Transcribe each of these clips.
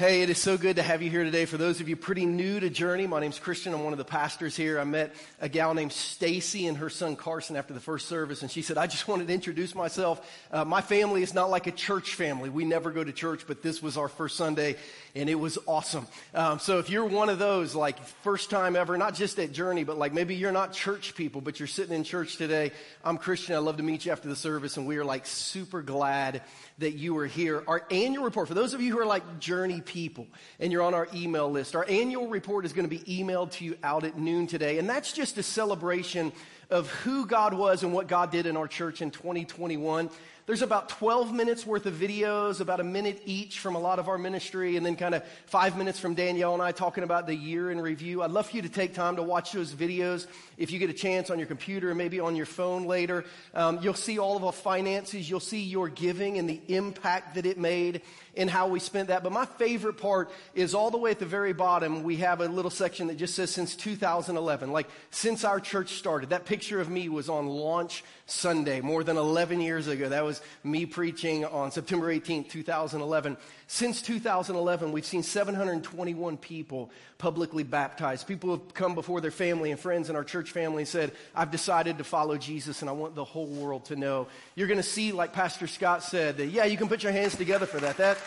Hey, it is so good to have you here today. For those of you pretty new to Journey, my name's Christian. I'm one of the pastors here. I met a gal named Stacy and her son Carson after the first service, and she said, "I just wanted to introduce myself. Uh, my family is not like a church family. We never go to church, but this was our first Sunday, and it was awesome. Um, so if you're one of those, like first time ever, not just at Journey, but like maybe you're not church people, but you're sitting in church today. I'm Christian. I'd love to meet you after the service, and we are like super glad that you are here. Our annual report, for those of you who are like Journey people and you're on our email list, our annual report is going to be emailed to you out at noon today. And that's just a celebration of who God was and what God did in our church in 2021. There's about 12 minutes worth of videos, about a minute each from a lot of our ministry, and then kind of five minutes from Danielle and I talking about the year in review. I'd love for you to take time to watch those videos if you get a chance on your computer maybe on your phone later. Um, you'll see all of our finances, you'll see your giving and the impact that it made in how we spent that. But my favorite part is all the way at the very bottom, we have a little section that just says since 2011, like since our church started. That picture of me was on launch Sunday more than 11 years ago. That was me preaching on September 18th, 2011. Since 2011, we've seen 721 people publicly baptized. People have come before their family and friends in our church family and said, I've decided to follow Jesus and I want the whole world to know. You're going to see, like Pastor Scott said, that yeah, you can put your hands together for that. That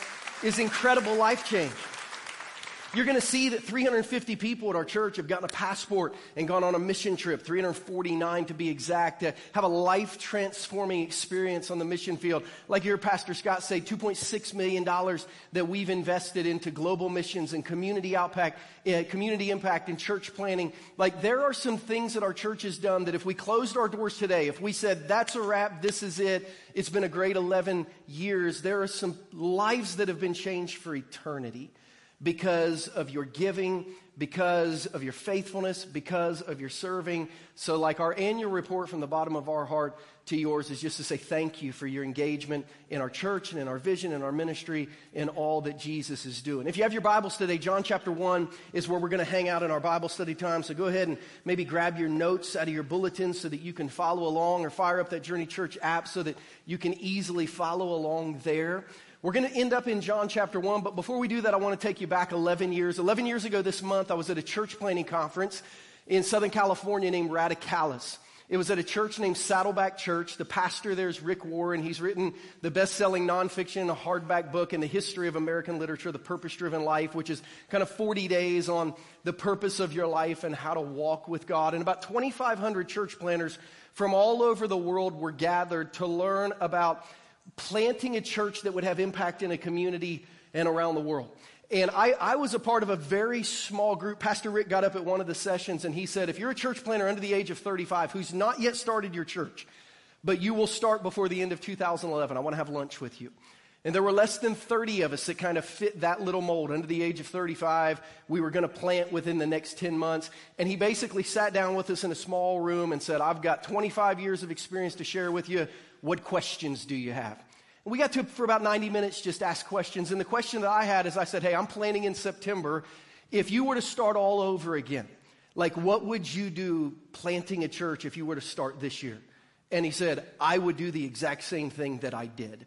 is incredible life change. You're going to see that 350 people at our church have gotten a passport and gone on a mission trip, 349 to be exact, to have a life transforming experience on the mission field. Like you heard Pastor Scott say, $2.6 million that we've invested into global missions and community impact, uh, community impact and church planning. Like there are some things that our church has done that if we closed our doors today, if we said, that's a wrap, this is it, it's been a great 11 years, there are some lives that have been changed for eternity because of your giving, because of your faithfulness, because of your serving. So, like our annual report from the bottom of our heart to yours is just to say thank you for your engagement in our church and in our vision and our ministry and all that Jesus is doing. If you have your Bibles today, John chapter 1 is where we're going to hang out in our Bible study time. So, go ahead and maybe grab your notes out of your bulletin so that you can follow along or fire up that Journey Church app so that you can easily follow along there. We're going to end up in John chapter 1, but before we do that, I want to take you back 11 years. 11 years ago this month, I was at a church planting conference in Southern California named Radicalis. It was at a church named Saddleback Church. The pastor there is Rick Warren. He's written the best selling nonfiction, a hardback book in the history of American literature, The Purpose Driven Life, which is kind of 40 days on the purpose of your life and how to walk with God. And about 2,500 church planters from all over the world were gathered to learn about planting a church that would have impact in a community and around the world. And I, I, was a part of a very small group. Pastor Rick got up at one of the sessions and he said, if you're a church planter under the age of 35 who's not yet started your church, but you will start before the end of 2011, I want to have lunch with you. And there were less than 30 of us that kind of fit that little mold. Under the age of 35, we were going to plant within the next 10 months. And he basically sat down with us in a small room and said, I've got 25 years of experience to share with you. What questions do you have? And we got to, for about 90 minutes, just ask questions. And the question that I had is I said, Hey, I'm planning in September. If you were to start all over again, like what would you do planting a church if you were to start this year? And he said, I would do the exact same thing that I did.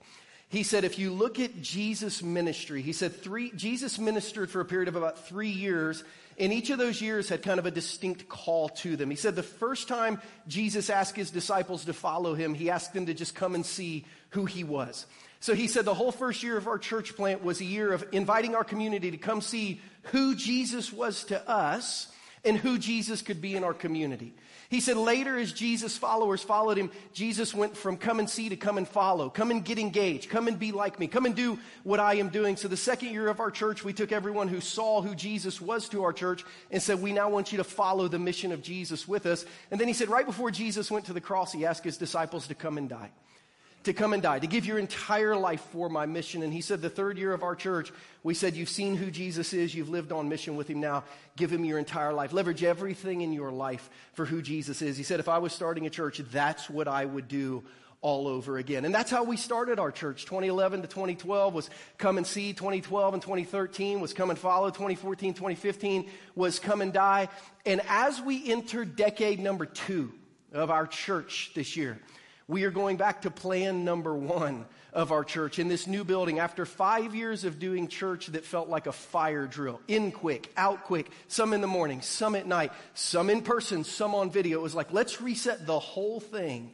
He said, if you look at Jesus' ministry, he said three, Jesus ministered for a period of about three years and each of those years had kind of a distinct call to them. He said the first time Jesus asked his disciples to follow him, he asked them to just come and see who he was. So he said the whole first year of our church plant was a year of inviting our community to come see who Jesus was to us and who Jesus could be in our community. He said later, as Jesus' followers followed him, Jesus went from come and see to come and follow, come and get engaged, come and be like me, come and do what I am doing. So the second year of our church, we took everyone who saw who Jesus was to our church and said, we now want you to follow the mission of Jesus with us. And then he said, right before Jesus went to the cross, he asked his disciples to come and die to come and die, to give your entire life for my mission. And he said, the third year of our church, we said, You've seen who Jesus is, you've lived on mission with him now, give him your entire life. Leverage everything in your life for who Jesus is. He said, If I was starting a church, that's what I would do all over again. And that's how we started our church. 2011 to 2012 was come and see. 2012 and 2013 was come and follow. 2014, 2015 was come and die. And as we enter decade number two of our church this year, we are going back to plan number one of our church in this new building after five years of doing church that felt like a fire drill. In quick, out quick, some in the morning, some at night, some in person, some on video. It was like, let's reset the whole thing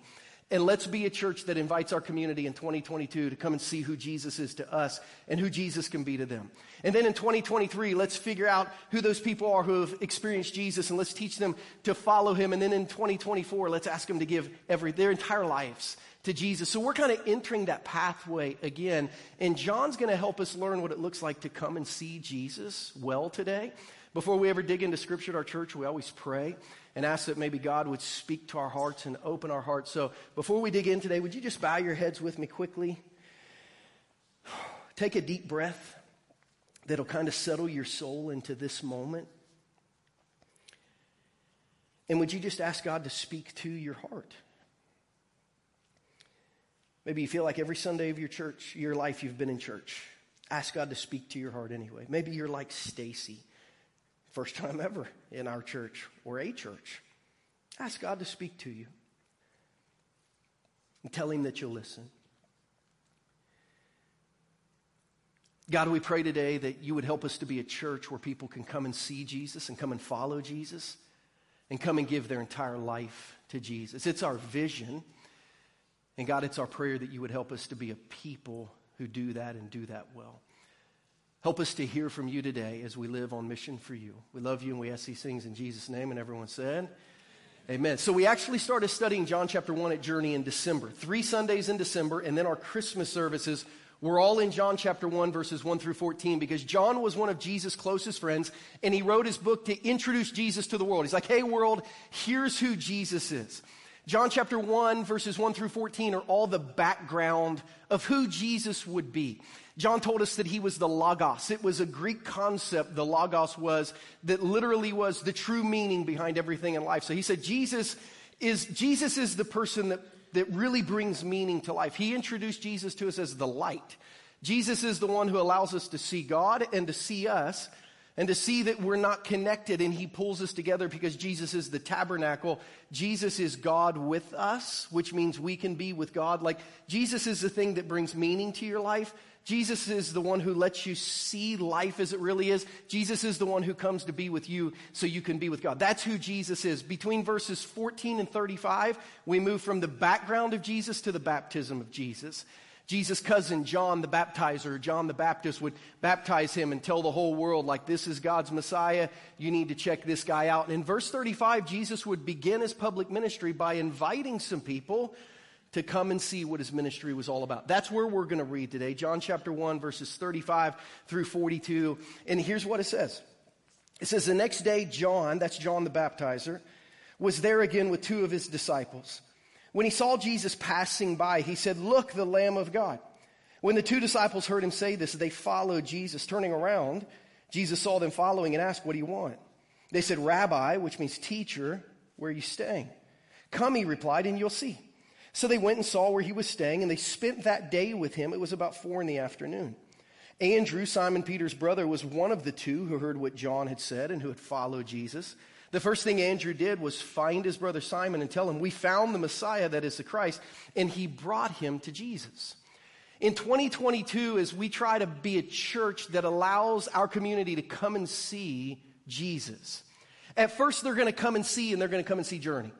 and let's be a church that invites our community in 2022 to come and see who Jesus is to us and who Jesus can be to them. And then in 2023, let's figure out who those people are who have experienced Jesus and let's teach them to follow him. And then in 2024, let's ask them to give every, their entire lives to Jesus. So we're kind of entering that pathway again. And John's going to help us learn what it looks like to come and see Jesus well today. Before we ever dig into scripture at our church, we always pray and ask that maybe God would speak to our hearts and open our hearts. So before we dig in today, would you just bow your heads with me quickly? Take a deep breath that'll kind of settle your soul into this moment. And would you just ask God to speak to your heart? Maybe you feel like every Sunday of your church, your life, you've been in church. Ask God to speak to your heart anyway. Maybe you're like Stacy First time ever in our church or a church. Ask God to speak to you and tell Him that you'll listen. God, we pray today that you would help us to be a church where people can come and see Jesus and come and follow Jesus and come and give their entire life to Jesus. It's our vision. And God, it's our prayer that you would help us to be a people who do that and do that well. Help us to hear from you today as we live on mission for you. We love you and we ask these things in Jesus' name. And everyone said, Amen. So we actually started studying John chapter 1 at Journey in December. Three Sundays in December, and then our Christmas services were all in John chapter 1, verses 1 through 14, because John was one of Jesus' closest friends, and he wrote his book to introduce Jesus to the world. He's like, hey, world, here's who Jesus is. John chapter 1, verses 1 through 14 are all the background of who Jesus would be. John told us that he was the Logos. It was a Greek concept, the Logos was, that literally was the true meaning behind everything in life. So he said Jesus is, Jesus is the person that, that really brings meaning to life. He introduced Jesus to us as the light. Jesus is the one who allows us to see God and to see us and to see that we're not connected and he pulls us together because Jesus is the tabernacle. Jesus is God with us, which means we can be with God. Like Jesus is the thing that brings meaning to your life. Jesus is the one who lets you see life as it really is. Jesus is the one who comes to be with you so you can be with God. That's who Jesus is. Between verses 14 and 35, we move from the background of Jesus to the baptism of Jesus. Jesus' cousin, John the baptizer, John the Baptist, would baptize him and tell the whole world, like, this is God's Messiah. You need to check this guy out. And in verse 35, Jesus would begin his public ministry by inviting some people to come and see what his ministry was all about. That's where we're going to read today, John chapter 1, verses 35 through 42. And here's what it says It says, The next day, John, that's John the baptizer, was there again with two of his disciples. When he saw Jesus passing by, he said, Look, the Lamb of God. When the two disciples heard him say this, they followed Jesus. Turning around, Jesus saw them following and asked, What do you want? They said, Rabbi, which means teacher, where are you staying? Come, he replied, and you'll see. So they went and saw where he was staying, and they spent that day with him. It was about four in the afternoon. Andrew, Simon Peter's brother, was one of the two who heard what John had said and who had followed Jesus. The first thing Andrew did was find his brother Simon and tell him, We found the Messiah, that is the Christ, and he brought him to Jesus. In 2022, as we try to be a church that allows our community to come and see Jesus, at first they're going to come and see, and they're going to come and see Journey.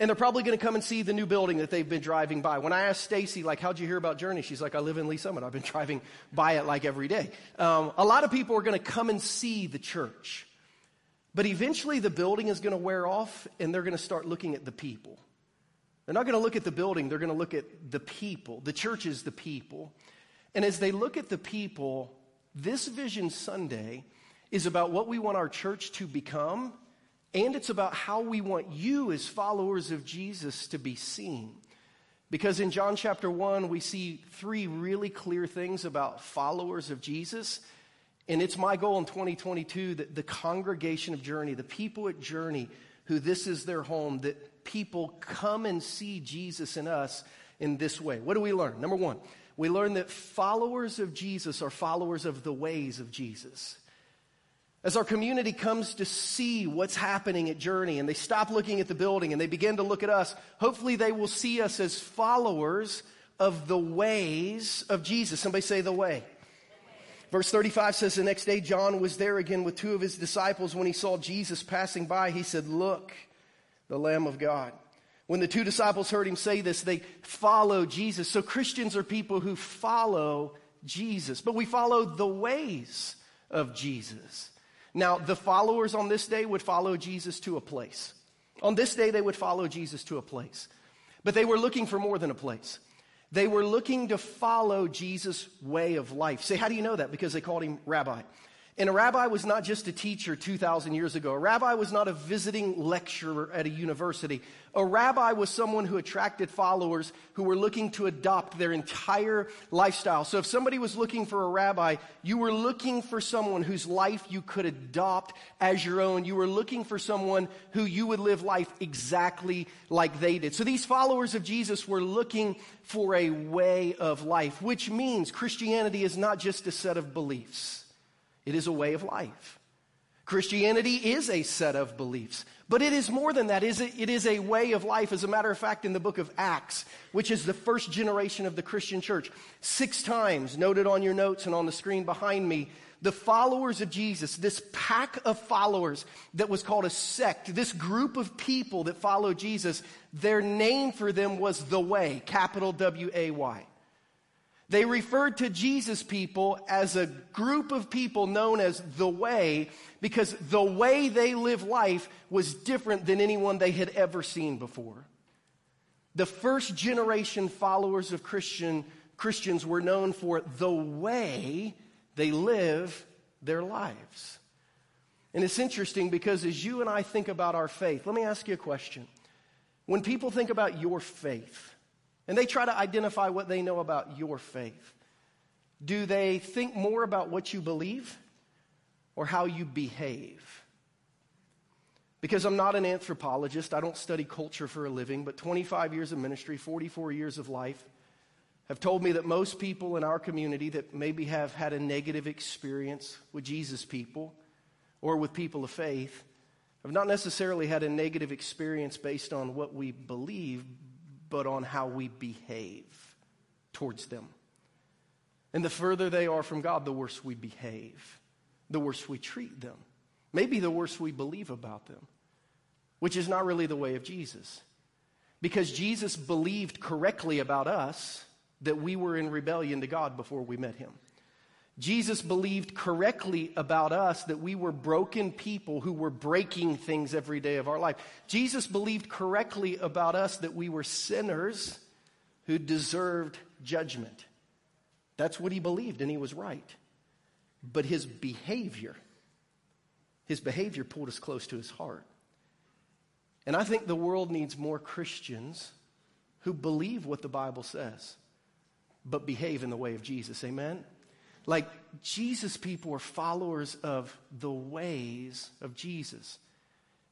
And they're probably going to come and see the new building that they've been driving by. When I asked Stacy, like, how'd you hear about Journey? She's like, I live in Lee's Summit. I've been driving by it like every day. Um, a lot of people are going to come and see the church. But eventually the building is going to wear off and they're going to start looking at the people. They're not going to look at the building, they're going to look at the people. The church is the people. And as they look at the people, this Vision Sunday is about what we want our church to become and it's about how we want you, as followers of Jesus, to be seen. Because in John chapter 1, we see three really clear things about followers of Jesus. And it's my goal in 2022 that the congregation of Journey, the people at Journey, who this is their home, that people come and see Jesus in us in this way. What do we learn? Number one, we learn that followers of Jesus are followers of the ways of Jesus. As our community comes to see what's happening at Journey and they stop looking at the building and they begin to look at us, hopefully they will see us as followers of the ways of Jesus. Somebody say the way. Verse 35 says, The next day John was there again with two of his disciples. When he saw Jesus passing by, he said, Look, the Lamb of God. When the two disciples heard him say this, they followed Jesus. So Christians are people who follow Jesus, but we follow the ways of Jesus. Now, the followers on this day would follow Jesus to a place. On this day, they would follow Jesus to a place. But they were looking for more than a place. They were looking to follow Jesus' way of life. Say, how do you know that? Because they called him rabbi. And a rabbi was not just a teacher 2,000 years ago. A rabbi was not a visiting lecturer at a university. A rabbi was someone who attracted followers who were looking to adopt their entire lifestyle. So if somebody was looking for a rabbi, you were looking for someone whose life you could adopt as your own. You were looking for someone who you would live life exactly like they did. So these followers of Jesus were looking for a way of life, which means Christianity is not just a set of beliefs. It is a way of life. Christianity is a set of beliefs, but it is more than that. It is a way of life. As a matter of fact, in the book of Acts, which is the first generation of the Christian church, six times, noted on your notes and on the screen behind me, the followers of Jesus, this pack of followers that was called a sect, this group of people that followed Jesus, their name for them was the Way, capital W A Y. They referred to Jesus people as a group of people known as the way because the way they live life was different than anyone they had ever seen before. The first generation followers of Christian, Christians were known for the way they live their lives. And it's interesting because as you and I think about our faith, let me ask you a question. When people think about your faith, and they try to identify what they know about your faith. Do they think more about what you believe or how you behave? Because I'm not an anthropologist, I don't study culture for a living, but 25 years of ministry, 44 years of life have told me that most people in our community that maybe have had a negative experience with Jesus people or with people of faith have not necessarily had a negative experience based on what we believe, but on how we behave towards them. And the further they are from God, the worse we behave, the worse we treat them, maybe the worse we believe about them, which is not really the way of Jesus. Because Jesus believed correctly about us that we were in rebellion to God before we met him. Jesus believed correctly about us that we were broken people who were breaking things every day of our life. Jesus believed correctly about us that we were sinners who deserved judgment. That's what he believed, and he was right. But his behavior, his behavior pulled us close to his heart. And I think the world needs more Christians who believe what the Bible says, but behave in the way of Jesus. Amen? Like Jesus people are followers of the ways of Jesus.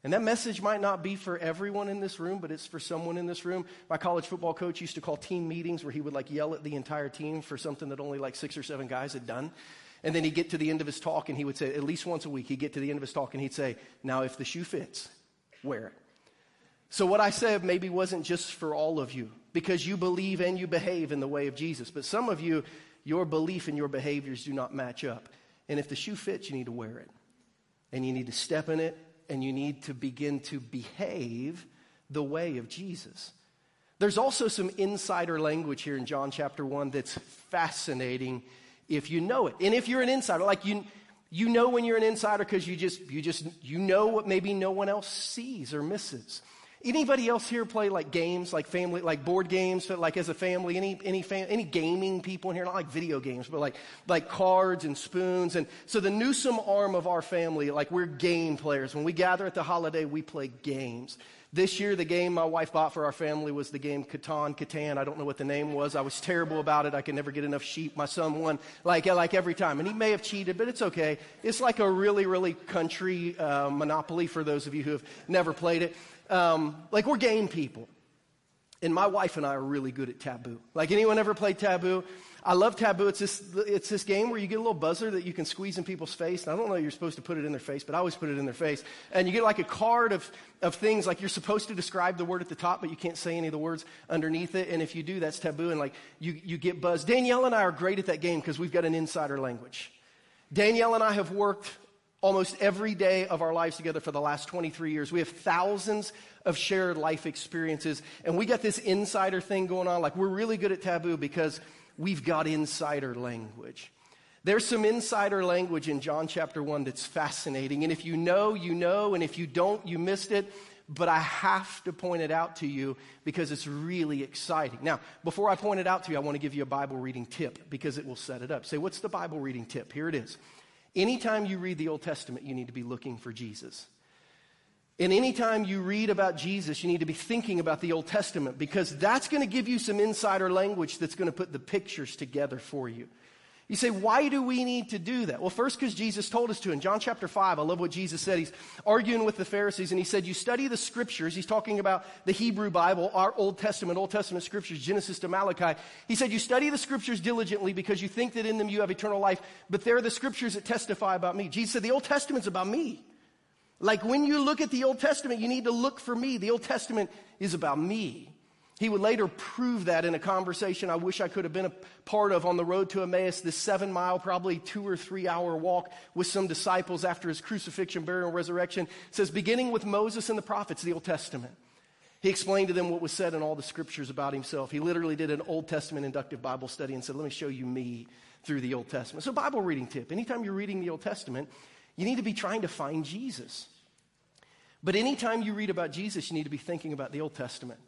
And that message might not be for everyone in this room, but it's for someone in this room. My college football coach used to call team meetings where he would like yell at the entire team for something that only like six or seven guys had done. And then he'd get to the end of his talk and he would say, at least once a week, he'd get to the end of his talk and he'd say, Now, if the shoe fits, wear it. So, what I said maybe wasn't just for all of you because you believe and you behave in the way of Jesus. But some of you, your belief and your behaviors do not match up. And if the shoe fits, you need to wear it. And you need to step in it and you need to begin to behave the way of Jesus. There's also some insider language here in John chapter 1 that's fascinating if you know it. And if you're an insider, like you you know when you're an insider because you just you just you know what maybe no one else sees or misses. Anybody else here play like games, like family, like board games, like as a family? Any any fam- any gaming people in here? Not like video games, but like like cards and spoons. And so the Newsom arm of our family, like we're game players. When we gather at the holiday, we play games. This year, the game my wife bought for our family was the game Catan, Catan. I don't know what the name was. I was terrible about it. I could never get enough sheep. My son won like, like every time. And he may have cheated, but it's okay. It's like a really, really country uh, monopoly for those of you who have never played it um, like we're game people. And my wife and I are really good at taboo. Like anyone ever played taboo? I love Taboo. It's this, it's this game where you get a little buzzer that you can squeeze in people's face. And I don't know you're supposed to put it in their face, but I always put it in their face. And you get like a card of, of things like you're supposed to describe the word at the top, but you can't say any of the words underneath it. And if you do, that's taboo. And like you, you get buzzed. Danielle and I are great at that game because we've got an insider language. Danielle and I have worked almost every day of our lives together for the last 23 years. We have thousands of shared life experiences. And we got this insider thing going on. Like we're really good at taboo because we've got insider language. There's some insider language in John chapter 1 that's fascinating. And if you know, you know. And if you don't, you missed it. But I have to point it out to you because it's really exciting. Now, before I point it out to you, I want to give you a Bible reading tip because it will set it up. Say, what's the Bible reading tip? Here it is. Anytime you read the Old Testament, you need to be looking for Jesus. And anytime you read about Jesus, you need to be thinking about the Old Testament because that's going to give you some insider language that's going to put the pictures together for you. You say, why do we need to do that? Well, first, because Jesus told us to. In John chapter 5, I love what Jesus said. He's arguing with the Pharisees, and he said, You study the scriptures. He's talking about the Hebrew Bible, our Old Testament, Old Testament scriptures, Genesis to Malachi. He said, You study the scriptures diligently because you think that in them you have eternal life, but they're the scriptures that testify about me. Jesus said, The Old Testament's about me. Like when you look at the Old Testament, you need to look for me. The Old Testament is about me. He would later prove that in a conversation I wish I could have been a part of on the road to Emmaus, this seven mile, probably two or three hour walk with some disciples after his crucifixion, burial, and resurrection. It says, beginning with Moses and the prophets, the Old Testament. He explained to them what was said in all the scriptures about himself. He literally did an Old Testament inductive Bible study and said, Let me show you me through the Old Testament. So, Bible reading tip anytime you're reading the Old Testament, you need to be trying to find Jesus. But anytime you read about Jesus, you need to be thinking about the Old Testament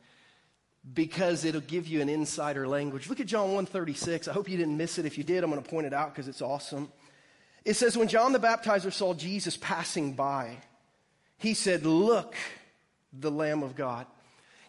because it'll give you an insider language. Look at John 136. I hope you didn't miss it. If you did, I'm going to point it out because it's awesome. It says, When John the Baptizer saw Jesus passing by, he said, Look, the Lamb of God.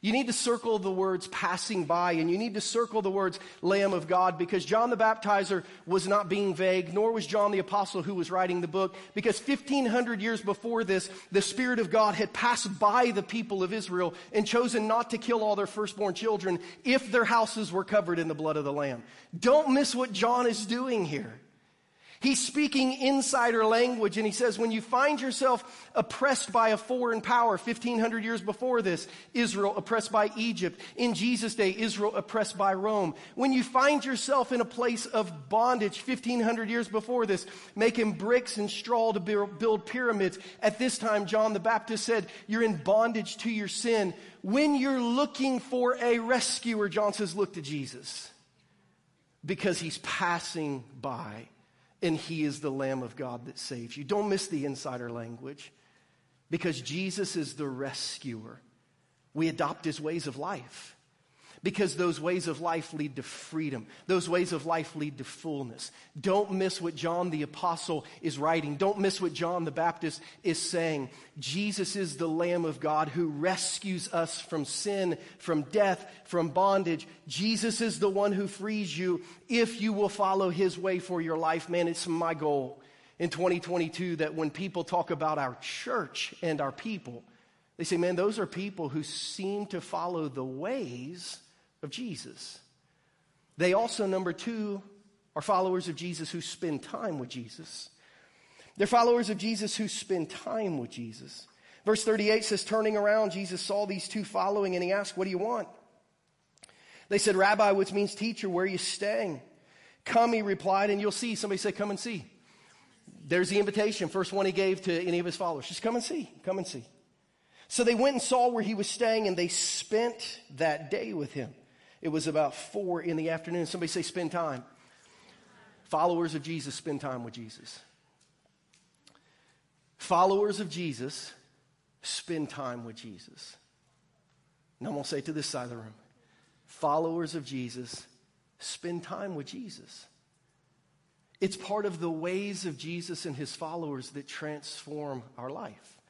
You need to circle the words passing by and you need to circle the words Lamb of God because John the Baptizer was not being vague, nor was John the Apostle who was writing the book because 1500 years before this, the Spirit of God had passed by the people of Israel and chosen not to kill all their firstborn children if their houses were covered in the blood of the Lamb. Don't miss what John is doing here. He's speaking insider language and he says, when you find yourself oppressed by a foreign power, 1500 years before this, Israel oppressed by Egypt. In Jesus' day, Israel oppressed by Rome. When you find yourself in a place of bondage, 1500 years before this, making bricks and straw to build pyramids. At this time, John the Baptist said, you're in bondage to your sin. When you're looking for a rescuer, John says, look to Jesus because he's passing by and he is the Lamb of God that saves you. Don't miss the insider language because Jesus is the rescuer. We adopt his ways of life because those ways of life lead to freedom. Those ways of life lead to fullness. Don't miss what John the Apostle is writing. Don't miss what John the Baptist is saying. Jesus is the Lamb of God who rescues us from sin, from death, from bondage. Jesus is the one who frees you if you will follow his way for your life. Man, it's my goal in 2022 that when people talk about our church and our people, they say, man, those are people who seem to follow the ways of Jesus. They also, number two, are followers of Jesus who spend time with Jesus. They're followers of Jesus who spend time with Jesus. Verse 38 says, Turning around, Jesus saw these two following and he asked, What do you want? They said, Rabbi, which means teacher, where are you staying? Come, he replied, and you'll see. Somebody say, Come and see. There's the invitation, first one he gave to any of his followers. Just come and see. Come and see. So they went and saw where he was staying and they spent that day with him. It was about four in the afternoon. Somebody say, spend time. Followers of Jesus spend time with Jesus. Followers of Jesus spend time with Jesus. Now I'm going to say to this side of the room followers of Jesus spend time with Jesus. It's part of the ways of Jesus and his followers that transform our life.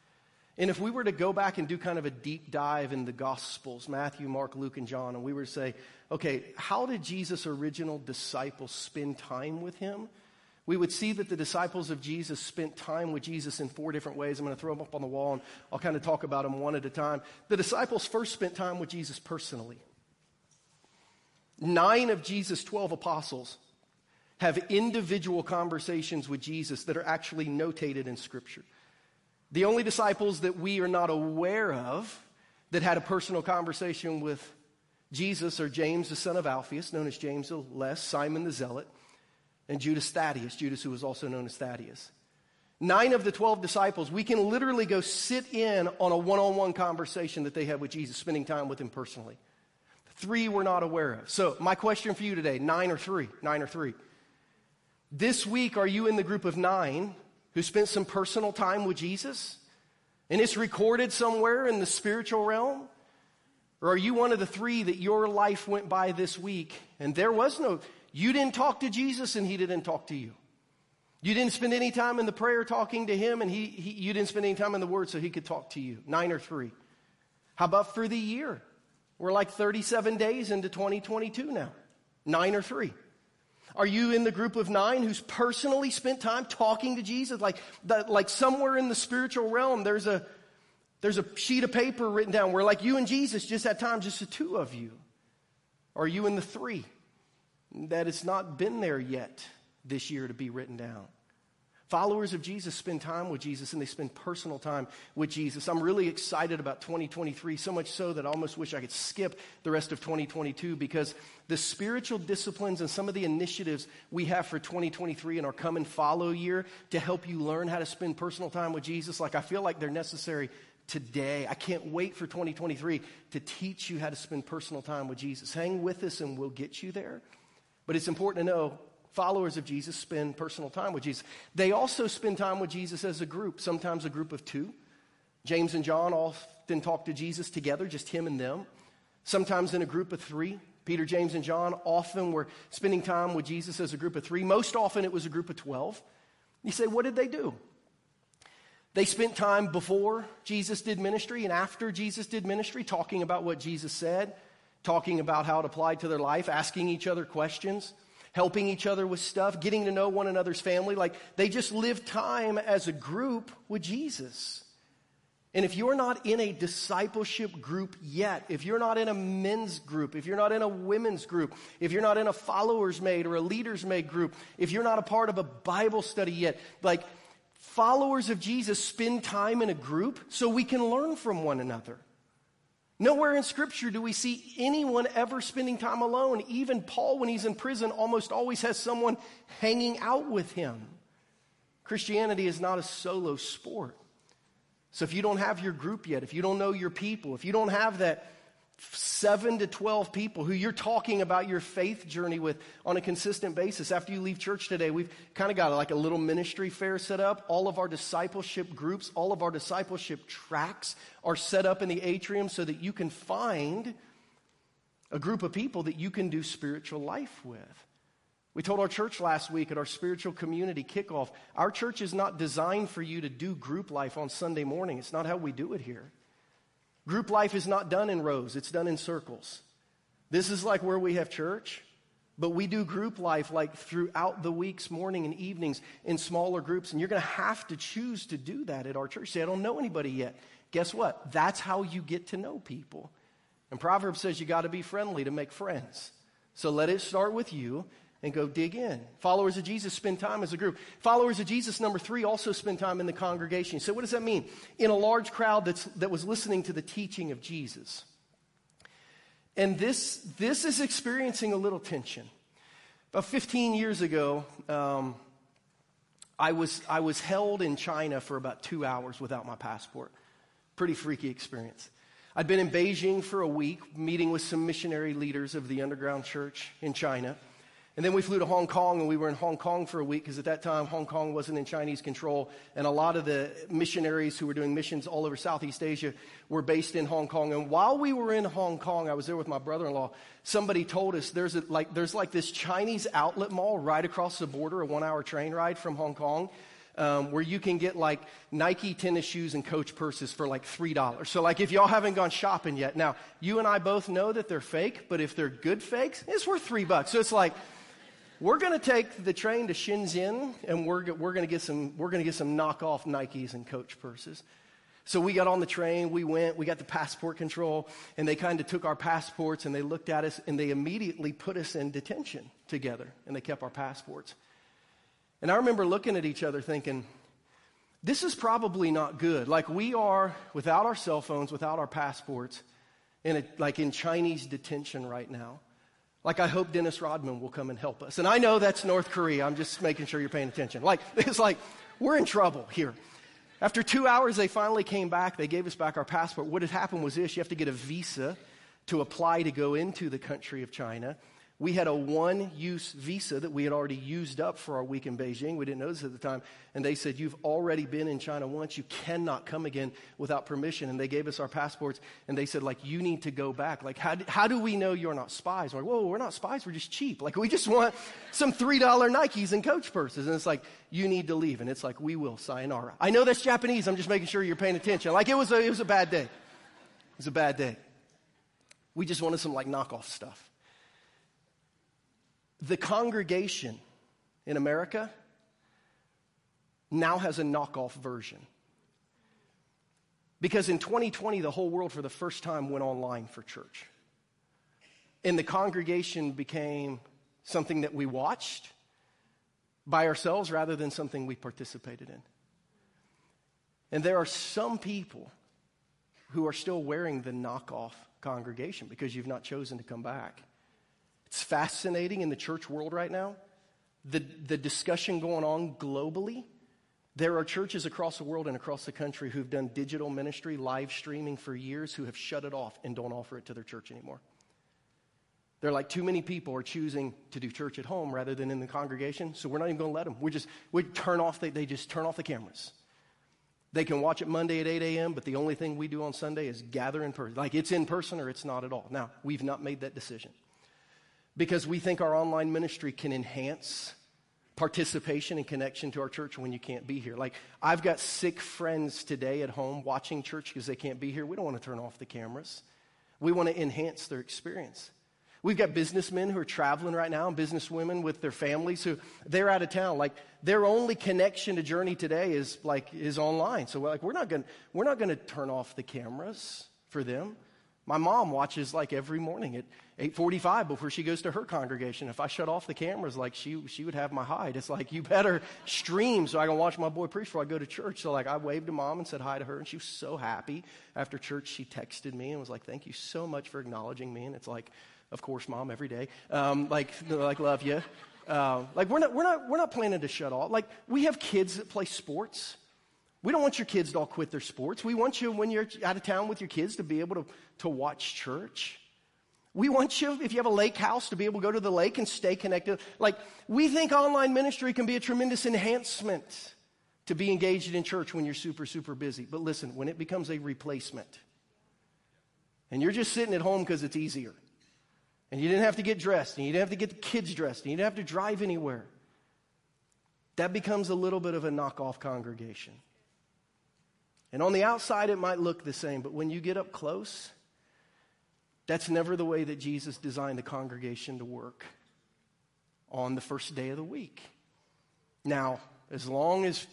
And if we were to go back and do kind of a deep dive in the Gospels, Matthew, Mark, Luke, and John, and we were to say, okay, how did Jesus' original disciples spend time with him? We would see that the disciples of Jesus spent time with Jesus in four different ways. I'm going to throw them up on the wall and I'll kind of talk about them one at a time. The disciples first spent time with Jesus personally. Nine of Jesus' 12 apostles have individual conversations with Jesus that are actually notated in Scripture. The only disciples that we are not aware of that had a personal conversation with Jesus are James, the son of Alphaeus, known as James the Less, Simon the Zealot, and Judas Thaddeus, Judas who was also known as Thaddeus. Nine of the 12 disciples, we can literally go sit in on a one on one conversation that they had with Jesus, spending time with him personally. Three we're not aware of. So, my question for you today nine or three? Nine or three. This week, are you in the group of nine who spent some personal time with Jesus? And it's recorded somewhere in the spiritual realm? Or are you one of the three that your life went by this week and there was no, you didn't talk to Jesus and he didn't talk to you? You didn't spend any time in the prayer talking to him and he, he you didn't spend any time in the word so he could talk to you? Nine or three. How about for the year? We're like 37 days into 2022 now. Nine or three. Are you in the group of nine who's personally spent time talking to Jesus? Like, like somewhere in the spiritual realm, there's a, there's a sheet of paper written down where, like, you and Jesus just had time, just the two of you. Are you in the three that it's not been there yet this year to be written down? Followers of Jesus spend time with Jesus and they spend personal time with Jesus. I'm really excited about 2023, so much so that I almost wish I could skip the rest of 2022 because the spiritual disciplines and some of the initiatives we have for 2023 in our come and follow year to help you learn how to spend personal time with Jesus, like I feel like they're necessary today. I can't wait for 2023 to teach you how to spend personal time with Jesus. Hang with us and we'll get you there. But it's important to know followers of Jesus spend personal time with Jesus. They also spend time with Jesus as a group, sometimes a group of two. James and John often talk to Jesus together, just him and them. Sometimes in a group of three. Peter, James, and John often were spending time with Jesus as a group of three. Most often it was a group of 12. You say, what did they do? They spent time before Jesus did ministry and after Jesus did ministry talking about what Jesus said, talking about how it applied to their life, asking each other questions helping each other with stuff, getting to know one another's family. Like they just live time as a group with Jesus. And if you're not in a discipleship group yet, if you're not in a men's group, if you're not in a women's group, if you're not in a followers made or a leaders made group, if you're not a part of a Bible study yet, like followers of Jesus spend time in a group so we can learn from one another. Nowhere in Scripture do we see anyone ever spending time alone. Even Paul, when he's in prison, almost always has someone hanging out with him. Christianity is not a solo sport. So if you don't have your group yet, if you don't know your people, if you don't have that seven to 12 people who you're talking about your faith journey with on a consistent basis. After you leave church today, we've kind of got like a little ministry fair set up. All of our discipleship groups, all of our discipleship tracks are set up in the atrium so that you can find a group of people that you can do spiritual life with. We told our church last week at our spiritual community kickoff, our church is not designed for you to do group life on Sunday morning. It's not how we do it here. Group life is not done in rows, it's done in circles. This is like where we have church, but we do group life like throughout the weeks, morning and evenings in smaller groups. And you're going to have to choose to do that at our church. Say, I don't know anybody yet. Guess what? That's how you get to know people. And Proverbs says you got to be friendly to make friends. So let it start with you and go dig in. Followers of Jesus spend time as a group. Followers of Jesus, number three, also spend time in the congregation. So, what does that mean? In a large crowd that's, that was listening to the teaching of Jesus. And this, this is experiencing a little tension. About 15 years ago, um, I, was, I was held in China for about two hours without my passport. Pretty freaky experience. I'd been in Beijing for a week, meeting with some missionary leaders of the underground church in China. And then we flew to Hong Kong and we were in Hong Kong for a week because at that time Hong Kong wasn't in Chinese control. And a lot of the missionaries who were doing missions all over Southeast Asia were based in Hong Kong. And while we were in Hong Kong, I was there with my brother in law. Somebody told us there's, a, like, there's like this Chinese outlet mall right across the border, a one hour train ride from Hong Kong. Um, where you can get like Nike tennis shoes and Coach purses for like three dollars. So like if y'all haven't gone shopping yet, now you and I both know that they're fake, but if they're good fakes, it's worth three bucks. So it's like we're going to take the train to Shenzhen and we're, we're going to get some, we're going to get some knockoff Nikes and Coach purses. So we got on the train, we went, we got the passport control, and they kind of took our passports and they looked at us and they immediately put us in detention together and they kept our passports. And I remember looking at each other thinking, this is probably not good. Like we are without our cell phones, without our passports, in a, like in Chinese detention right now. Like I hope Dennis Rodman will come and help us. And I know that's North Korea. I'm just making sure you're paying attention. Like it's like we're in trouble here. After two hours, they finally came back. They gave us back our passport. What had happened was this you have to get a visa to apply to go into the country of China. We had a one use visa that we had already used up for our week in Beijing. We didn't know this at the time. And they said, You've already been in China once. You cannot come again without permission. And they gave us our passports and they said, like, you need to go back. Like, how do, how do we know you're not spies? We're like, whoa, we're not spies. We're just cheap. Like, we just want some $3 Nikes and coach purses. And it's like, you need to leave. And it's like, we will, sayonara. I know that's Japanese. I'm just making sure you're paying attention. Like, it was a, it was a bad day. It was a bad day. We just wanted some, like, knockoff stuff the congregation in America now has a knockoff version. Because in 2020, the whole world for the first time went online for church. And the congregation became something that we watched by ourselves rather than something we participated in. And there are some people who are still wearing the knockoff congregation because you've not chosen to come back. It's fascinating in the church world right now. The, the discussion going on globally. There are churches across the world and across the country who've done digital ministry, live streaming for years, who have shut it off and don't offer it to their church anymore. They're like, too many people are choosing to do church at home rather than in the congregation, so we're not even going to let them. We just, we turn off, the, they just turn off the cameras. They can watch it Monday at 8 a.m., but the only thing we do on Sunday is gather in person. Like it's in person or it's not at all. Now, we've not made that decision because we think our online ministry can enhance participation and connection to our church when you can't be here. Like, I've got sick friends today at home watching church because they can't be here. We don't want to turn off the cameras, we want to enhance their experience. We've got businessmen who are traveling right now and businesswomen with their families who they're out of town. Like their only connection to Journey today is like is online. So we're like we're not going we're not going to turn off the cameras for them. My mom watches like every morning at 8:45 before she goes to her congregation. If I shut off the cameras, like she she would have my hide. It's like you better stream so I can watch my boy preach before I go to church. So like I waved to mom and said hi to her, and she was so happy. After church, she texted me and was like, "Thank you so much for acknowledging me." And it's like, of course, mom, every day. Um, like like love you. Uh, like we're not we're not we're not planning to shut off. Like we have kids that play sports. We don't want your kids to all quit their sports. We want you, when you're out of town with your kids, to be able to, to watch church. We want you, if you have a lake house, to be able to go to the lake and stay connected. Like, we think online ministry can be a tremendous enhancement to be engaged in church when you're super, super busy. But listen, when it becomes a replacement, and you're just sitting at home because it's easier, and you didn't have to get dressed, and you didn't have to get the kids dressed, and you didn't have to drive anywhere, that becomes a little bit of a knockoff congregation. And on the outside, it might look the same, but when you get up close, that's never the way that Jesus designed the congregation to work on the first day of the week. Now, as long as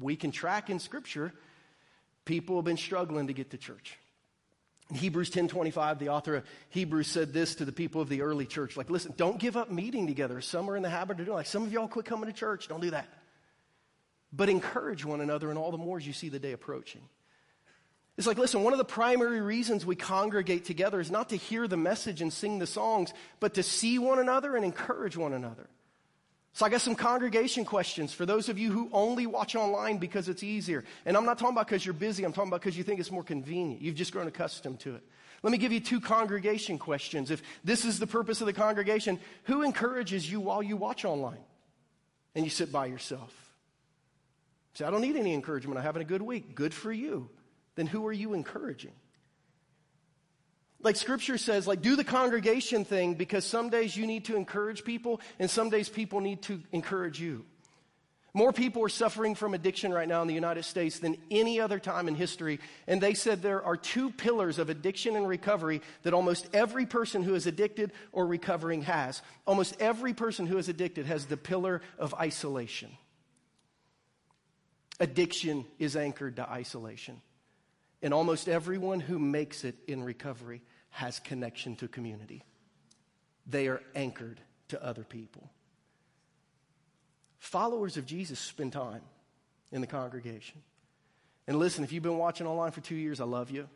we can track in Scripture, people have been struggling to get to church. In Hebrews 10:25, the author of Hebrews said this to the people of the early church. Like, listen, don't give up meeting together. Some are in the habit of doing like some of y'all quit coming to church. Don't do that but encourage one another, and all the more as you see the day approaching. It's like, listen, one of the primary reasons we congregate together is not to hear the message and sing the songs, but to see one another and encourage one another. So I got some congregation questions for those of you who only watch online because it's easier. And I'm not talking about because you're busy, I'm talking about because you think it's more convenient. You've just grown accustomed to it. Let me give you two congregation questions. If this is the purpose of the congregation, who encourages you while you watch online and you sit by yourself? Say, I don't need any encouragement. I'm having a good week. Good for you. Then who are you encouraging? Like scripture says, like do the congregation thing because some days you need to encourage people and some days people need to encourage you. More people are suffering from addiction right now in the United States than any other time in history. And they said there are two pillars of addiction and recovery that almost every person who is addicted or recovering has. Almost every person who is addicted has the pillar of isolation. Addiction is anchored to isolation. And almost everyone who makes it in recovery has connection to community. They are anchored to other people. Followers of Jesus spend time in the congregation. And listen, if you've been watching online for two years, I love you.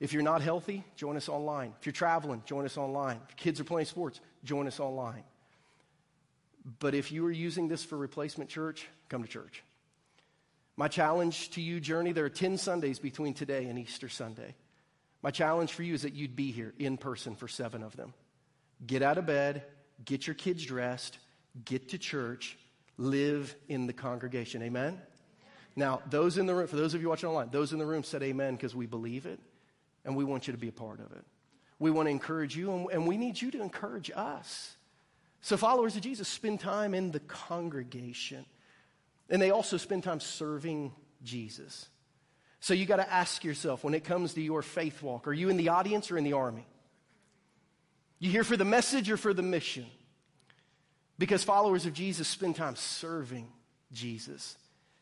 If you're not healthy, join us online. If you're traveling, join us online. If kids are playing sports, join us online. But if you are using this for replacement church, come to church. My challenge to you, Journey, there are 10 Sundays between today and Easter Sunday. My challenge for you is that you'd be here in person for seven of them. Get out of bed, get your kids dressed, get to church, live in the congregation. Amen? Now, those in the room, for those of you watching online, those in the room said amen because we believe it and we want you to be a part of it. We want to encourage you and, and we need you to encourage us. So, followers of Jesus spend time in the congregation. And they also spend time serving Jesus. So you got to ask yourself when it comes to your faith walk are you in the audience or in the army? You here for the message or for the mission? Because followers of Jesus spend time serving Jesus.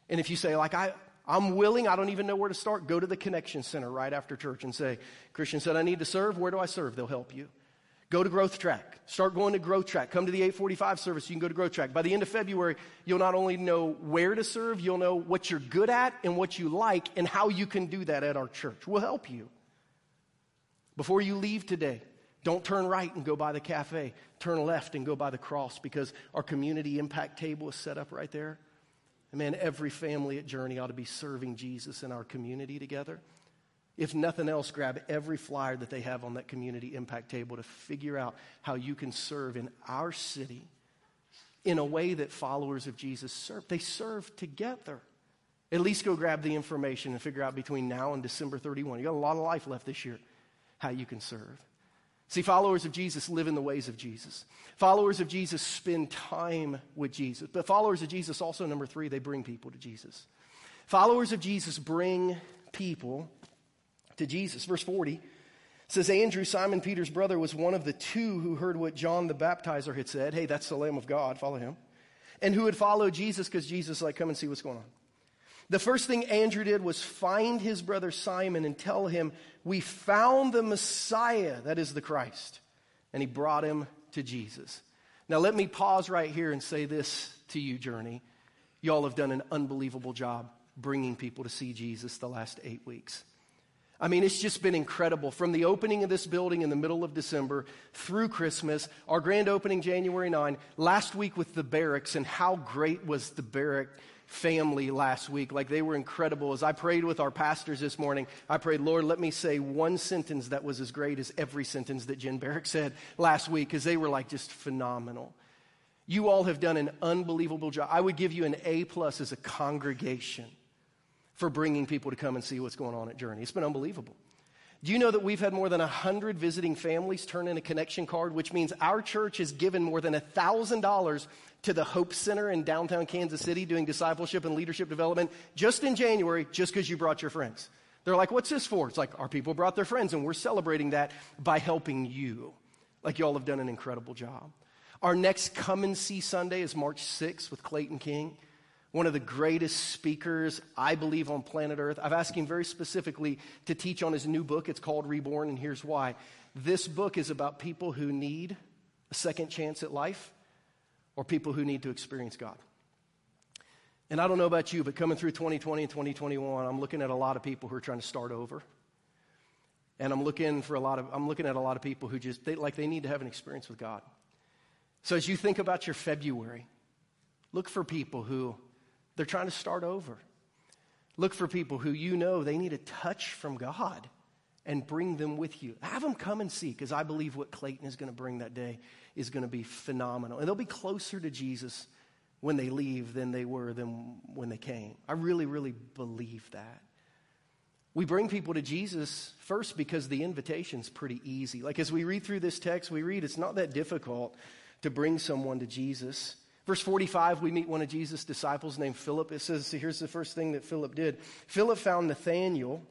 And if you say, like, I, I'm willing, I don't even know where to start, go to the Connection Center right after church and say, Christian said, I need to serve. Where do I serve? They'll help you. Go to Growth Track. Start going to Growth Track. Come to the 845 service. You can go to Growth Track. By the end of February, you'll not only know where to serve, you'll know what you're good at and what you like and how you can do that at our church. We'll help you. Before you leave today, don't turn right and go by the cafe. Turn left and go by the cross because our community impact table is set up right there. And man, every family at Journey ought to be serving Jesus in our community together. If nothing else, grab every flyer that they have on that community impact table to figure out how you can serve in our city in a way that followers of Jesus serve. They serve together. At least go grab the information and figure out between now and December 31. You got a lot of life left this year, how you can serve. See, followers of Jesus live in the ways of Jesus. Followers of Jesus spend time with Jesus. But followers of Jesus also, number three, they bring people to Jesus. Followers of Jesus bring people to Jesus. Verse 40 says, Andrew, Simon Peter's brother, was one of the two who heard what John the baptizer had said. Hey, that's the Lamb of God, follow him. And who had followed Jesus because Jesus, like, come and see what's going on. The first thing Andrew did was find his brother Simon and tell him, We found the Messiah, that is the Christ. And he brought him to Jesus. Now, let me pause right here and say this to you, Journey. Y'all have done an unbelievable job bringing people to see Jesus the last eight weeks. I mean, it's just been incredible. From the opening of this building in the middle of December through Christmas, our grand opening January 9, last week with the Barricks, and how great was the Barrick family last week. Like they were incredible. As I prayed with our pastors this morning, I prayed, Lord, let me say one sentence that was as great as every sentence that Jen Barrick said last week, because they were like just phenomenal. You all have done an unbelievable job. I would give you an A plus as a congregation for bringing people to come and see what's going on at Journey. It's been unbelievable. Do you know that we've had more than 100 visiting families turn in a connection card, which means our church has given more than $1,000 to the Hope Center in downtown Kansas City doing discipleship and leadership development just in January, just because you brought your friends. They're like, what's this for? It's like, our people brought their friends, and we're celebrating that by helping you. Like, y'all have done an incredible job. Our next Come and See Sunday is March 6th with Clayton King one of the greatest speakers, I believe, on planet Earth. I've asked him very specifically to teach on his new book. It's called Reborn, and here's why. This book is about people who need a second chance at life or people who need to experience God. And I don't know about you, but coming through 2020 and 2021, I'm looking at a lot of people who are trying to start over. And I'm looking for a lot of I'm looking at a lot of people who just they, like they need to have an experience with God. So as you think about your February, look for people who they're trying to start over. Look for people who you know they need a touch from God and bring them with you. Have them come and see because I believe what Clayton is going to bring that day is going to be phenomenal. And they'll be closer to Jesus when they leave than they were than when they came. I really, really believe that. We bring people to Jesus first because the invitation's pretty easy. Like as we read through this text, we read it's not that difficult to bring someone to Jesus. Verse 45, we meet one of Jesus' disciples named Philip. It says, so here's the first thing that Philip did. Philip found Nathanael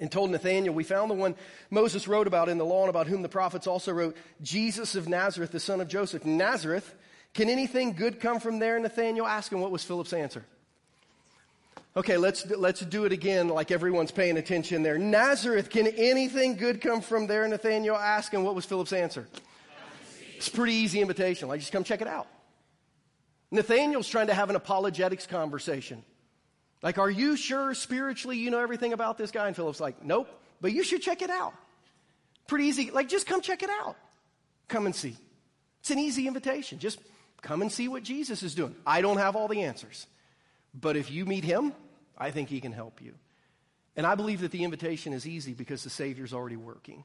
and told Nathanael, We found the one Moses wrote about in the law and about whom the prophets also wrote, Jesus of Nazareth, the son of Joseph. Nazareth, can anything good come from there? Nathanael asked him. What was Philip's answer? Okay, let's, let's do it again like everyone's paying attention there. Nazareth, can anything good come from there? Nathaniel asked, and what was Philip's answer? It's a pretty easy invitation. Like, just come check it out. Nathaniel's trying to have an apologetics conversation. Like, are you sure spiritually you know everything about this guy? And Philip's like, nope, but you should check it out. Pretty easy. Like, just come check it out. Come and see. It's an easy invitation. Just come and see what Jesus is doing. I don't have all the answers. But if you meet him, I think he can help you. And I believe that the invitation is easy because the Savior's already working.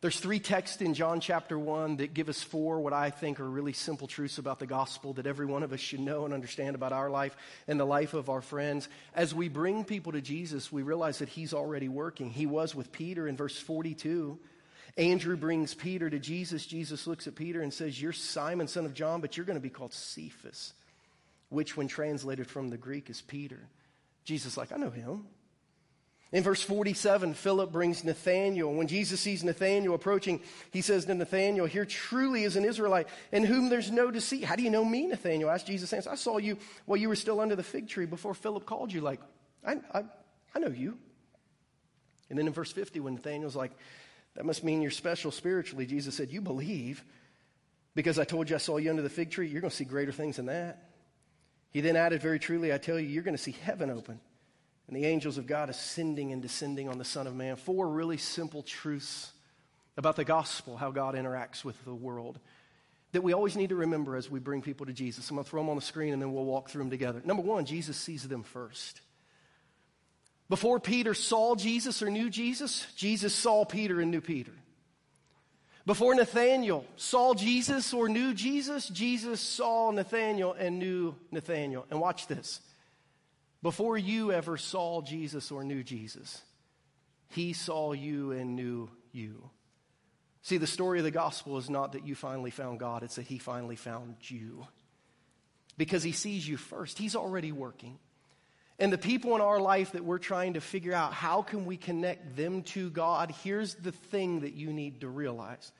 There's three texts in John chapter 1 that give us four what I think are really simple truths about the gospel that every one of us should know and understand about our life and the life of our friends. As we bring people to Jesus, we realize that he's already working. He was with Peter in verse 42. Andrew brings Peter to Jesus. Jesus looks at Peter and says, You're Simon, son of John, but you're going to be called Cephas, which, when translated from the Greek, is Peter. Jesus like, I know him. In verse 47, Philip brings Nathanael. When Jesus sees Nathanael approaching, he says to Nathanael, Here truly is an Israelite in whom there's no deceit. How do you know me, Nathanael? Asked Jesus. I saw you while you were still under the fig tree before Philip called you. Like, I, I, I know you. And then in verse 50, when Nathanael's like, That must mean you're special spiritually, Jesus said, You believe because I told you I saw you under the fig tree. You're going to see greater things than that. He then added, Very truly, I tell you, you're going to see heaven open and the angels of God ascending and descending on the Son of Man. Four really simple truths about the gospel, how God interacts with the world, that we always need to remember as we bring people to Jesus. I'm going to throw them on the screen and then we'll walk through them together. Number one, Jesus sees them first. Before Peter saw Jesus or knew Jesus, Jesus saw Peter and knew Peter. Before Nathanael saw Jesus or knew Jesus, Jesus saw Nathanael and knew Nathanael. And watch this. Before you ever saw Jesus or knew Jesus, he saw you and knew you. See, the story of the gospel is not that you finally found God, it's that he finally found you. Because he sees you first, he's already working. And the people in our life that we're trying to figure out how can we connect them to God, here's the thing that you need to realize.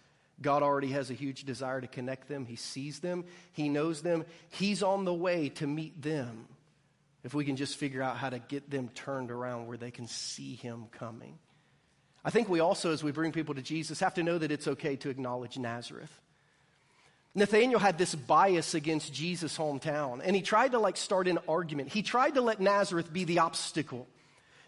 God already has a huge desire to connect them. He sees them, He knows them, He's on the way to meet them if we can just figure out how to get them turned around where they can see him coming. I think we also, as we bring people to Jesus, have to know that it's okay to acknowledge Nazareth. Nathaniel had this bias against Jesus' hometown, and he tried to like start an argument. He tried to let Nazareth be the obstacle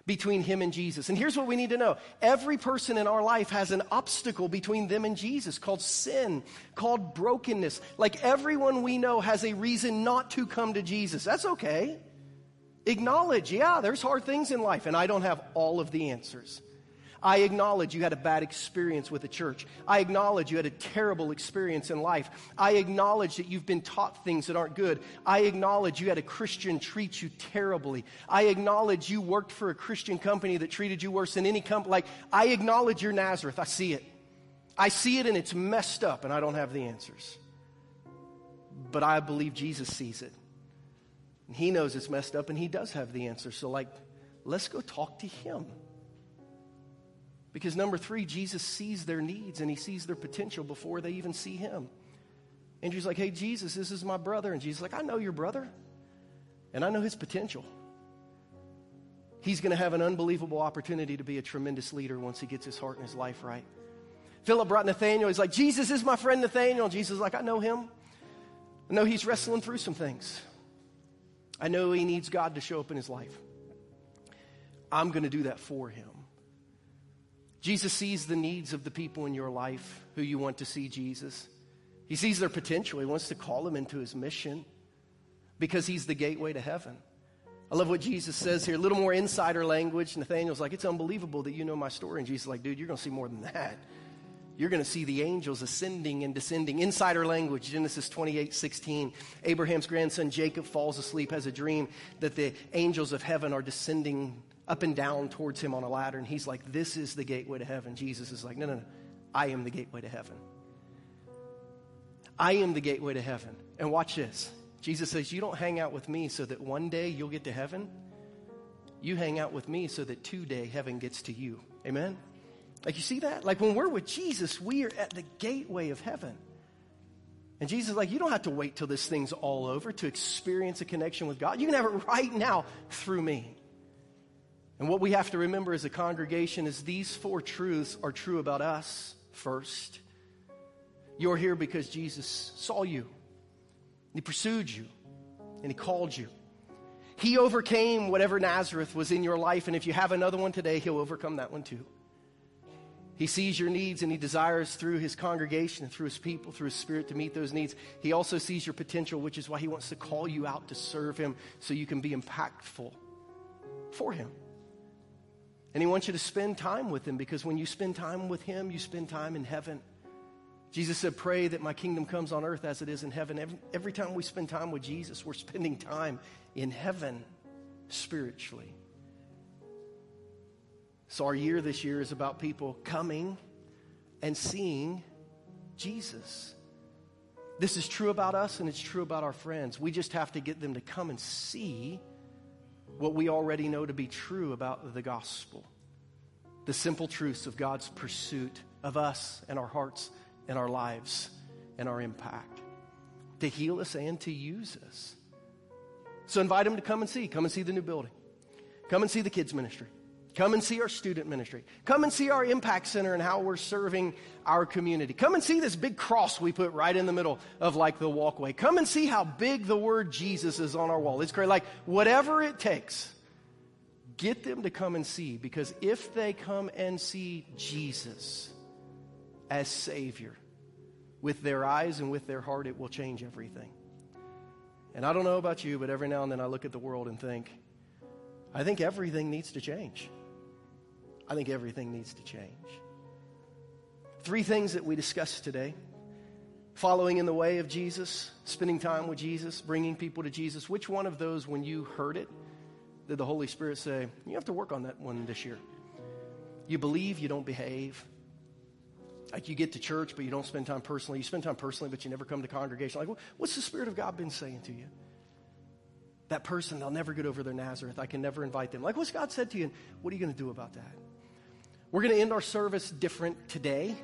between him and Jesus. And here's what we need to know every person in our life has an obstacle between them and Jesus called sin, called brokenness. Like everyone we know has a reason not to come to Jesus. That's okay. Acknowledge, yeah, there's hard things in life, and I don't have all of the answers. I acknowledge you had a bad experience with the church. I acknowledge you had a terrible experience in life. I acknowledge that you've been taught things that aren't good. I acknowledge you had a Christian treat you terribly. I acknowledge you worked for a Christian company that treated you worse than any company. Like, I acknowledge you're Nazareth. I see it. I see it and it's messed up and I don't have the answers. But I believe Jesus sees it. And he knows it's messed up and he does have the answer. So, like, let's go talk to him. Because number three, Jesus sees their needs and he sees their potential before they even see him. Andrew's like, hey, Jesus, this is my brother. And Jesus like, I know your brother. And I know his potential. He's going to have an unbelievable opportunity to be a tremendous leader once he gets his heart and his life right. Philip brought Nathaniel. He's like, Jesus is my friend Nathaniel. Jesus is like, I know him. I know he's wrestling through some things. I know he needs God to show up in his life. I'm going to do that for him. Jesus sees the needs of the people in your life who you want to see Jesus. He sees their potential. He wants to call them into his mission because he's the gateway to heaven. I love what Jesus says here. A little more insider language. Nathaniel's like, It's unbelievable that you know my story. And Jesus is like, Dude, you're going to see more than that you're going to see the angels ascending and descending. Insider language, Genesis 28 16. Abraham's grandson Jacob falls asleep, has a dream that the angels of heaven are descending up and down towards him on a ladder. And he's like, This is the gateway to heaven. Jesus is like, No, no, no. I am the gateway to heaven. I am the gateway to heaven. And watch this. Jesus says, You don't hang out with me so that one day you'll get to heaven. You hang out with me so that today heaven gets to you. Amen? Like, you see that? Like, when we're with Jesus, we are at the gateway of heaven. And Jesus is like, you don't have to wait till this thing's all over to experience a connection with God. You can have it right now through me. And what we have to remember as a congregation is these four truths are true about us first. You're here because Jesus saw you, He pursued you, and He called you. He overcame whatever Nazareth was in your life, and if you have another one today, He'll overcome that one too. He sees your needs and he desires through his congregation and through his people, through his spirit to meet those needs. He also sees your potential, which is why he wants to call you out to serve him so you can be impactful for him. And he wants you to spend time with him because when you spend time with him, you spend time in heaven. Jesus said, Pray that my kingdom comes on earth as it is in heaven. Every, every time we spend time with Jesus, we're spending time in heaven spiritually. So, our year this year is about people coming and seeing Jesus. This is true about us and it's true about our friends. We just have to get them to come and see what we already know to be true about the gospel the simple truths of God's pursuit of us and our hearts and our lives and our impact to heal us and to use us. So invite them to come and see. Come and see the new building. Come and see the kids' ministry. Come and see our student ministry. Come and see our impact center and how we're serving our community. Come and see this big cross we put right in the middle of like the walkway. Come and see how big the word Jesus is on our wall. It's great. Like whatever it takes, get them to come and see because if they come and see Jesus as Savior with their eyes and with their heart, it will change everything. And I don't know about you, but every now and then I look at the world and think, I think everything needs to change. I think everything needs to change. Three things that we discussed today following in the way of Jesus, spending time with Jesus, bringing people to Jesus. Which one of those, when you heard it, did the Holy Spirit say, You have to work on that one this year? You believe, you don't behave. Like you get to church, but you don't spend time personally. You spend time personally, but you never come to congregation. Like, what's the Spirit of God been saying to you? That person, they'll never get over their Nazareth. I can never invite them. Like, what's God said to you? And what are you going to do about that? We're going to end our service different today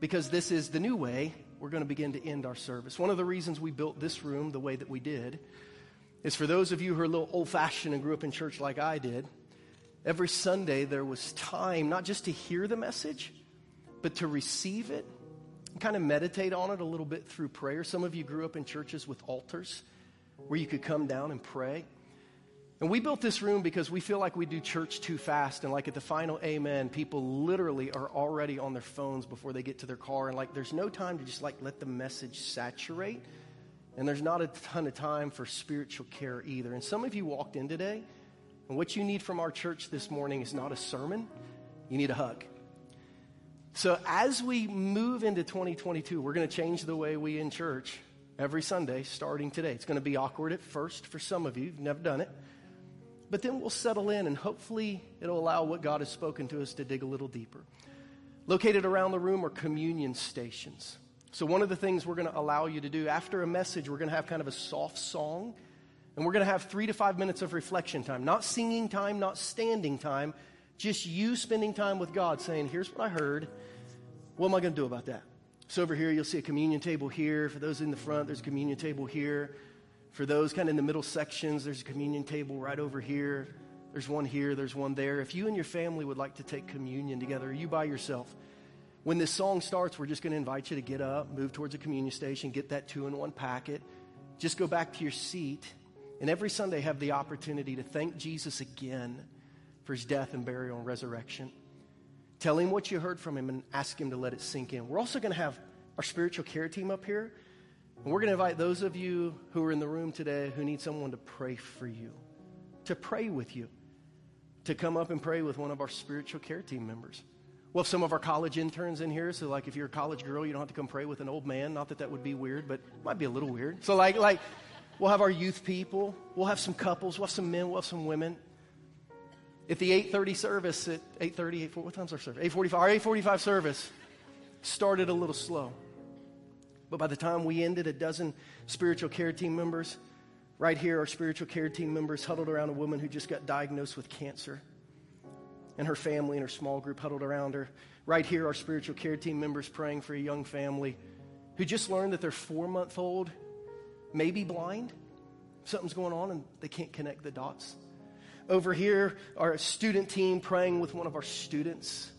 because this is the new way we're going to begin to end our service. One of the reasons we built this room the way that we did is for those of you who are a little old fashioned and grew up in church like I did, every Sunday there was time not just to hear the message, but to receive it kind of meditate on it a little bit through prayer. Some of you grew up in churches with altars where you could come down and pray. And we built this room because we feel like we do church too fast. And like at the final amen, people literally are already on their phones before they get to their car. And like there's no time to just like let the message saturate. And there's not a ton of time for spiritual care either. And some of you walked in today, and what you need from our church this morning is not a sermon, you need a hug. So as we move into 2022, we're going to change the way we in church every Sunday starting today. It's going to be awkward at first for some of you, you've never done it but then we'll settle in and hopefully it'll allow what God has spoken to us to dig a little deeper. Located around the room are communion stations. So, one of the things we're going to allow you to do after a message, we're going to have kind of a soft song, and we're going to have three to five minutes of reflection time. Not singing time, not standing time, just you spending time with God saying, Here's what I heard. What am I going to do about that? So, over here, you'll see a communion table here. For those in the front, there's a communion table here. For those kind of in the middle sections, there's a communion table right over here. There's one here, there's one there. If you and your family would like to take communion together, you by yourself, when this song starts, we're just going to invite you to get up, move towards a communion station, get that two in one packet. Just go back to your seat. And every Sunday, have the opportunity to thank Jesus again for his death and burial and resurrection. Tell him what you heard from him and ask him to let it sink in. We're also going to have our spiritual care team up here. And we're going to invite those of you who are in the room today who need someone to pray for you, to pray with you, to come up and pray with one of our spiritual care team members. We'll have some of our college interns in here, so like if you're a college girl, you don't have to come pray with an old man. Not that that would be weird, but it might be a little weird. So like like we'll have our youth people, we'll have some couples, we'll have some men, we'll have some women. At the 8:30 service at 8:30, 8:40, what time's our service? 8:45. Our 8:45 service started a little slow. But by the time we ended, a dozen spiritual care team members, right here, our spiritual care team members huddled around a woman who just got diagnosed with cancer. And her family and her small group huddled around her. Right here, our spiritual care team members praying for a young family who just learned that their four month old may be blind. Something's going on and they can't connect the dots. Over here, our student team praying with one of our students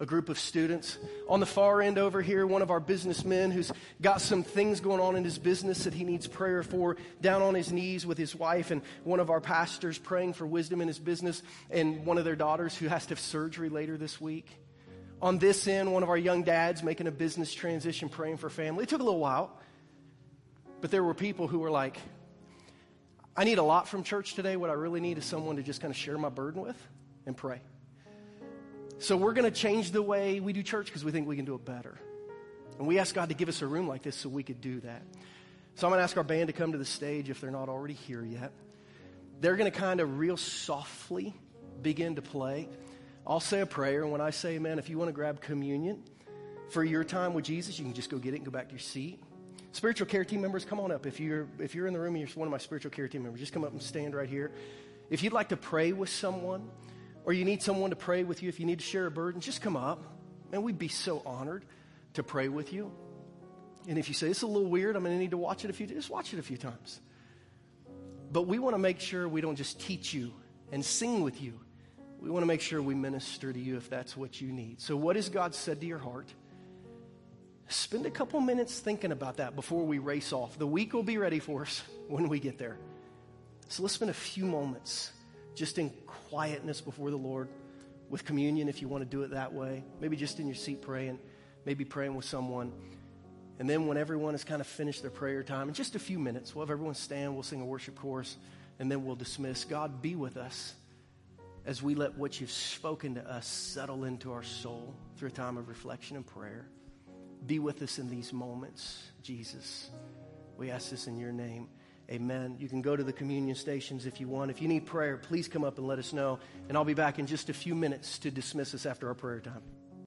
a group of students. On the far end over here, one of our businessmen who's got some things going on in his business that he needs prayer for, down on his knees with his wife, and one of our pastors praying for wisdom in his business, and one of their daughters who has to have surgery later this week. On this end, one of our young dads making a business transition, praying for family. It took a little while, but there were people who were like, I need a lot from church today. What I really need is someone to just kind of share my burden with and pray. So we're going to change the way we do church because we think we can do it better. And we ask God to give us a room like this so we could do that. So I'm going to ask our band to come to the stage if they're not already here yet. They're going to kind of real softly begin to play. I'll say a prayer, and when I say amen, if you want to grab communion for your time with Jesus, you can just go get it and go back to your seat. Spiritual care team members, come on up. If you're, if you're in the room and you're one of my spiritual care team members, just come up and stand right here. If you'd like to pray with someone, or you need someone to pray with you, if you need to share a burden, just come up. And we'd be so honored to pray with you. And if you say, it's a little weird, I'm going to need to watch it a few just watch it a few times. But we want to make sure we don't just teach you and sing with you. We want to make sure we minister to you if that's what you need. So, what has God said to your heart? Spend a couple minutes thinking about that before we race off. The week will be ready for us when we get there. So, let's spend a few moments just in quietness before the Lord with communion if you want to do it that way. Maybe just in your seat praying, maybe praying with someone. And then when everyone has kind of finished their prayer time, in just a few minutes, we'll have everyone stand, we'll sing a worship chorus, and then we'll dismiss. God, be with us as we let what you've spoken to us settle into our soul through a time of reflection and prayer. Be with us in these moments, Jesus. We ask this in your name. Amen. You can go to the communion stations if you want. If you need prayer, please come up and let us know. And I'll be back in just a few minutes to dismiss us after our prayer time.